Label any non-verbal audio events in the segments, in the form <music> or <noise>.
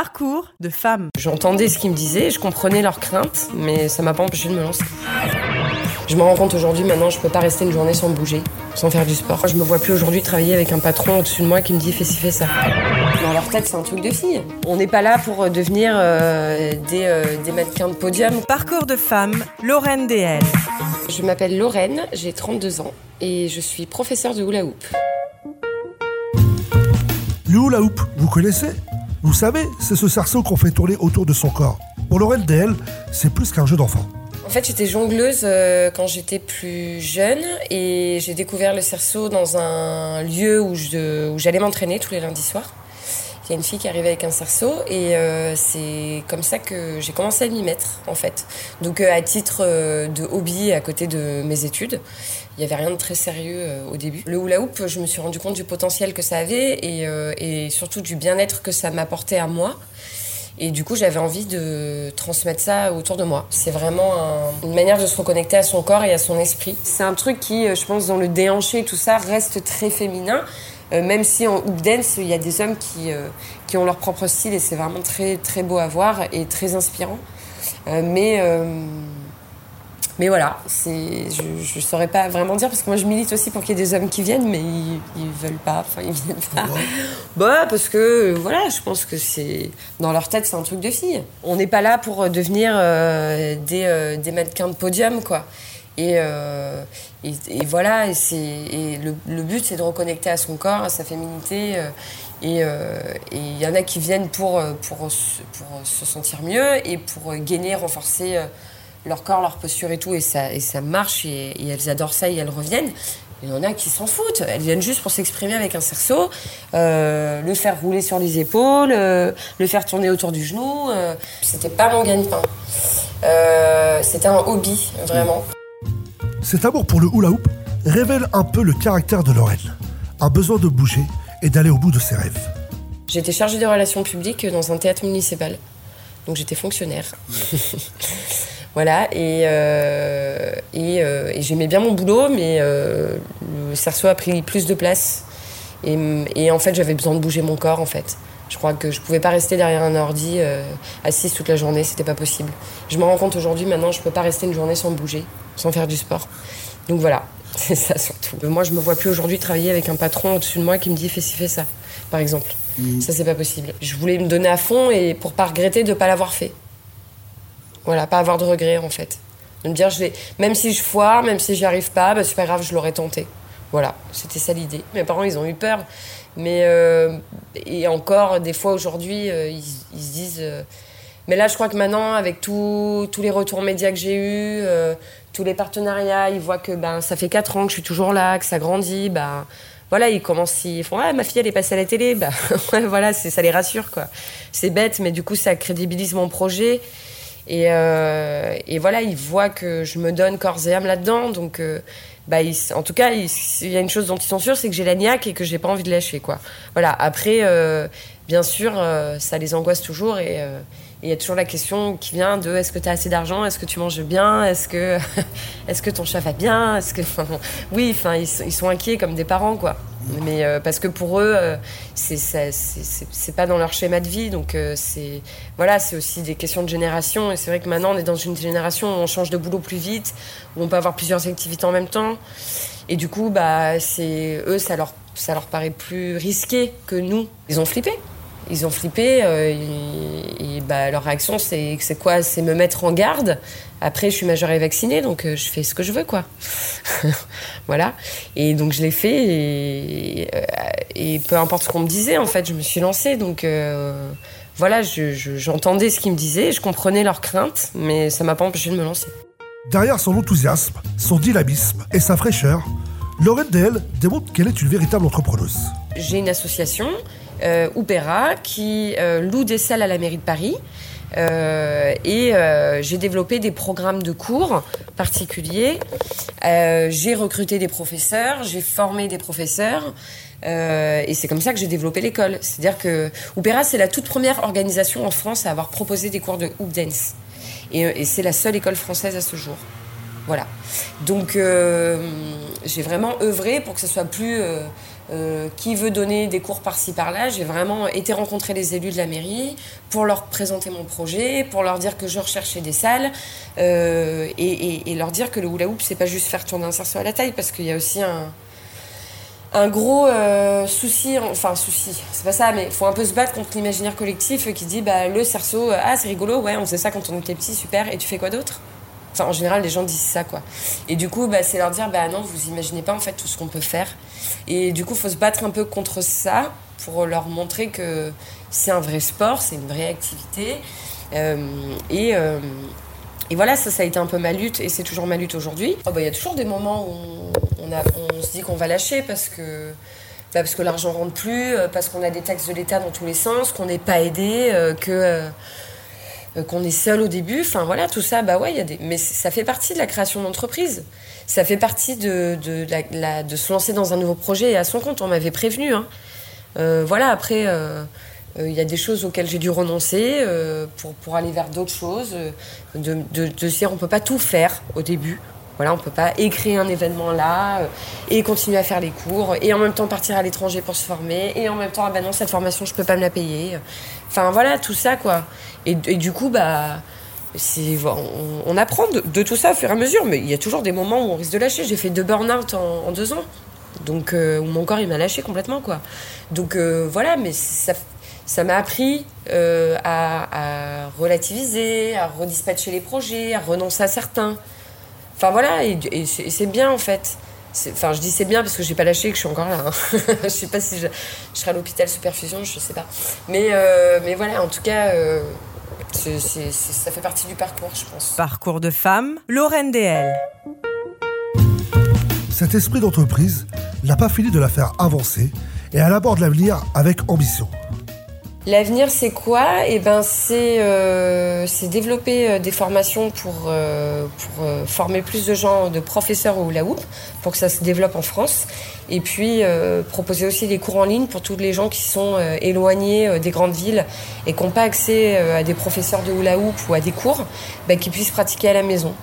Parcours de femmes. J'entendais ce qu'ils me disaient, je comprenais leurs craintes, mais ça m'a pas empêché de me lancer. Je me rends compte aujourd'hui, maintenant, je peux pas rester une journée sans bouger, sans faire du sport. Je me vois plus aujourd'hui travailler avec un patron au-dessus de moi qui me dit fais ci, fais ça. Dans leur tête, c'est un truc de fille. On n'est pas là pour devenir euh, des, euh, des mannequins de podium. Parcours de femmes, Lorraine DL. Je m'appelle Lorraine, j'ai 32 ans et je suis professeure de hula hoop. Le hula hoop, vous connaissez? Vous savez, c'est ce cerceau qu'on fait tourner autour de son corps. Pour Lorraine DL, c'est plus qu'un jeu d'enfant. En fait, j'étais jongleuse euh, quand j'étais plus jeune et j'ai découvert le cerceau dans un lieu où j'allais m'entraîner tous les lundis soirs. Il y a une fille qui arrivait avec un cerceau et euh, c'est comme ça que j'ai commencé à m'y mettre en fait. Donc euh, à titre de hobby à côté de mes études, il n'y avait rien de très sérieux euh, au début. Le hula hoop, je me suis rendu compte du potentiel que ça avait et, euh, et surtout du bien-être que ça m'apportait à moi. Et du coup, j'avais envie de transmettre ça autour de moi. C'est vraiment un- une manière de se reconnecter à son corps et à son esprit. C'est un truc qui, euh, je pense, dans le déhanché, tout ça, reste très féminin. Même si en hoop dance, il y a des hommes qui, qui ont leur propre style et c'est vraiment très, très beau à voir et très inspirant. Mais, mais voilà, c'est, je ne saurais pas vraiment dire parce que moi je milite aussi pour qu'il y ait des hommes qui viennent, mais ils, ils veulent pas, enfin ils viennent pas. <laughs> Bah parce que voilà, je pense que c'est dans leur tête c'est un truc de fille. On n'est pas là pour euh, devenir euh, des, euh, des mannequins de podium quoi. Et, euh, et, et voilà, et, et le, le but c'est de reconnecter à son corps, à sa féminité. euh, et euh, il y en a qui viennent pour, pour, se- pour se sentir mieux et pour gainer, renforcer leur corps, leur posture et tout. Et ça, et ça marche et, et elles adorent ça et elles reviennent. Il y en a qui s'en foutent. Elles viennent juste pour s'exprimer avec un cerceau, euh, le faire rouler sur les épaules, euh, le faire tourner autour du genou. euh. C'était pas mon gagne-pain. Euh, C'était un hobby, vraiment. Cet amour pour le hula hoop révèle un peu le caractère de Lorraine. Un besoin de bouger et d'aller au bout de ses rêves. J'étais chargée des relations publiques dans un théâtre municipal. Donc j'étais fonctionnaire. <laughs> voilà, et, euh, et, euh, et j'aimais bien mon boulot, mais euh, le cerceau a pris plus de place. Et, et en fait, j'avais besoin de bouger mon corps, en fait. Je crois que je pouvais pas rester derrière un ordi euh, assise toute la journée, c'était pas possible. Je me rends compte aujourd'hui, maintenant, je peux pas rester une journée sans bouger, sans faire du sport. Donc voilà, <laughs> c'est ça surtout. Moi, je me vois plus aujourd'hui travailler avec un patron au-dessus de moi qui me dit fais ci, fais ça, par exemple. Ça, c'est pas possible. Je voulais me donner à fond et pour pas regretter de pas l'avoir fait. Voilà, pas avoir de regrets en fait. De me dire, je même si je foire, même si j'y arrive pas, bah, c'est pas grave, je l'aurais tenté. Voilà, c'était ça l'idée. Mes parents, ils ont eu peur. Mais, euh, et encore, des fois aujourd'hui, euh, ils, ils se disent. euh, mais là, je crois que maintenant, avec tous les retours médias que j'ai eus, tous les partenariats, ils voient que ben, ça fait 4 ans que je suis toujours là, que ça grandit. Ben, voilà, ils commencent, ils font Ah, ma fille, elle est passée à la télé. <laughs> Ben, voilà, ça les rassure. C'est bête, mais du coup, ça crédibilise mon projet. Et, euh, et voilà, ils voient que je me donne corps et âme là-dedans. Donc, euh, bah, en tout cas, il y a une chose dont ils sont sûrs, c'est que j'ai la niaque et que j'ai pas envie de lâcher. Voilà. Après, euh, bien sûr, ça les angoisse toujours. Il y a toujours la question qui vient de est-ce que tu as assez d'argent? Est-ce que tu manges bien? Est-ce que, <laughs> est que ton chat va bien? Est-ce que, Oui, enfin, ils, sont- inquiets comme des parents. quoi. Mais euh, parce que pour eux, euh, c'est pas dans leur schéma de vie. Donc, euh, c'est voilà, c'est aussi des questions de génération. Et c'est vrai que maintenant, on est dans une génération où on change de boulot plus vite, où on peut avoir plusieurs activités en même temps. Et du coup, bah, eux, ça leur, ça leur paraît plus risqué que nous. Ils ont flippé. Ils ont flippé. euh, bah, leur réaction, c'est quoi? C'est me mettre en garde? Après, je suis majeure et vaccinée, donc euh, je fais ce que je veux, quoi. <laughs> voilà. Et donc, je l'ai fait. Et, euh, et peu importe ce qu'on me disait, en fait, je me suis lancée. Donc, euh, voilà, je- je- j'entendais ce qu'ils me disaient, je comprenais leurs craintes, mais ça m'a pas empêché de me lancer. Derrière son enthousiasme, son dynamisme et sa fraîcheur, Lorraine DL démontre qu'elle est une véritable entrepreneuse. J'ai une association, Opéra, qui euh, loue des salles à la mairie de Paris. Euh, et euh, j'ai développé des programmes de cours particuliers. Euh, j'ai recruté des professeurs, j'ai formé des professeurs. euh, et c'est comme ça que j'ai développé l'école. C'est-à-dire que Opéra, c'est la toute première organisation en France à avoir proposé des cours de hoop dance. Et, euh, et c'est la seule école française à ce jour. Voilà. Donc, euh, j'ai vraiment œuvré pour que ce soit plus, euh, qui veut donner des cours par-ci par-là. J'ai vraiment été rencontrer les élus de la mairie pour leur présenter mon projet, pour leur dire que je recherchais des salles euh, et, leur dire que le hula hoop c'est pas juste faire tourner un cerceau à la taille parce qu'il y a aussi un, un gros euh, souci, enfin souci, c'est pas ça, mais il faut un peu se battre contre l'imaginaire collectif qui dit bah le cerceau, ah c'est rigolo, ouais on faisait ça quand on était petit, super, et tu fais quoi d'autre? En général, les gens disent ça, quoi. Et du coup, bah, c'est leur dire, bah non, vous imaginez pas en fait tout ce qu'on peut faire. Et du coup, il faut se battre un peu contre ça pour leur montrer que c'est un vrai sport, c'est une vraie activité. Euh, et, euh, et, voilà, ça, ça a été un peu ma lutte, et c'est toujours ma lutte aujourd'hui. Oh, bah, il y a toujours des moments où on, se dit qu'on va lâcher parce que bah, parce que l'argent rentre plus, euh, parce qu'on a des taxes de l'État dans tous les sens, qu'on n'est pas aidé, que qu'on est seul au début. Enfin voilà, tout ça, bah ouais, y a des... mais ça fait partie de la création d'entreprise. Ça fait partie de, de, se lancer dans un nouveau projet et à son compte. On m'avait prévenu. Hein. Euh, voilà, après, euh, il y a des choses auxquelles j'ai dû renoncer pour, pour aller vers d'autres choses. de, de dire, on peut pas tout faire au début. Voilà, on peut pas écrire un événement là et continuer à faire les cours et en même temps partir à l'étranger pour se former et en même temps ah ben non cette formation je peux pas me la payer. Enfin voilà tout ça quoi. Et, du coup bah on, apprend de, tout ça au fur et à mesure, mais il y a toujours des moments où on risque de lâcher. J'ai fait deux burn-out en, deux ans, donc euh, où mon corps il m'a lâché complètement quoi. Donc euh, voilà, mais ça m'a appris euh, à, à relativiser, à redispatcher les projets, à renoncer à certains. Enfin voilà, et, c'est bien en fait. Enfin, je dis c'est bien parce que j'ai pas lâché, que je suis encore là. Hein. <laughs> je sais pas si je, serai à l'hôpital sous perfusion, je sais pas. Mais, euh, mais voilà, en tout cas, euh, ça fait partie du parcours, je pense. Parcours de femme, Lorraine DL. Cet esprit d'entreprise n'a pas fini de la faire avancer et elle aborde l'avenir avec ambition. L'avenir, c'est quoi? Eh ben, c'est euh, développer euh, des formations pour, euh, pour euh, former plus de gens, de professeurs au hula hoop, pour que ça se développe en France. Et puis proposer aussi des cours en ligne pour tous les gens qui sont éloignés des grandes villes et qui n'ont pas accès à des professeurs de hula hoop ou à des cours, ben, qui puissent pratiquer à la maison.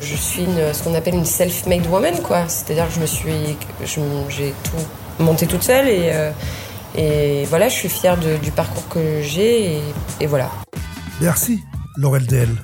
Je suis ce qu'on appelle une self-made woman, quoi. C'est-à-dire que je me suis, j'ai tout monté toute seule et et voilà, je suis fière du parcours que j'ai et, voilà. Merci, Laurel DL.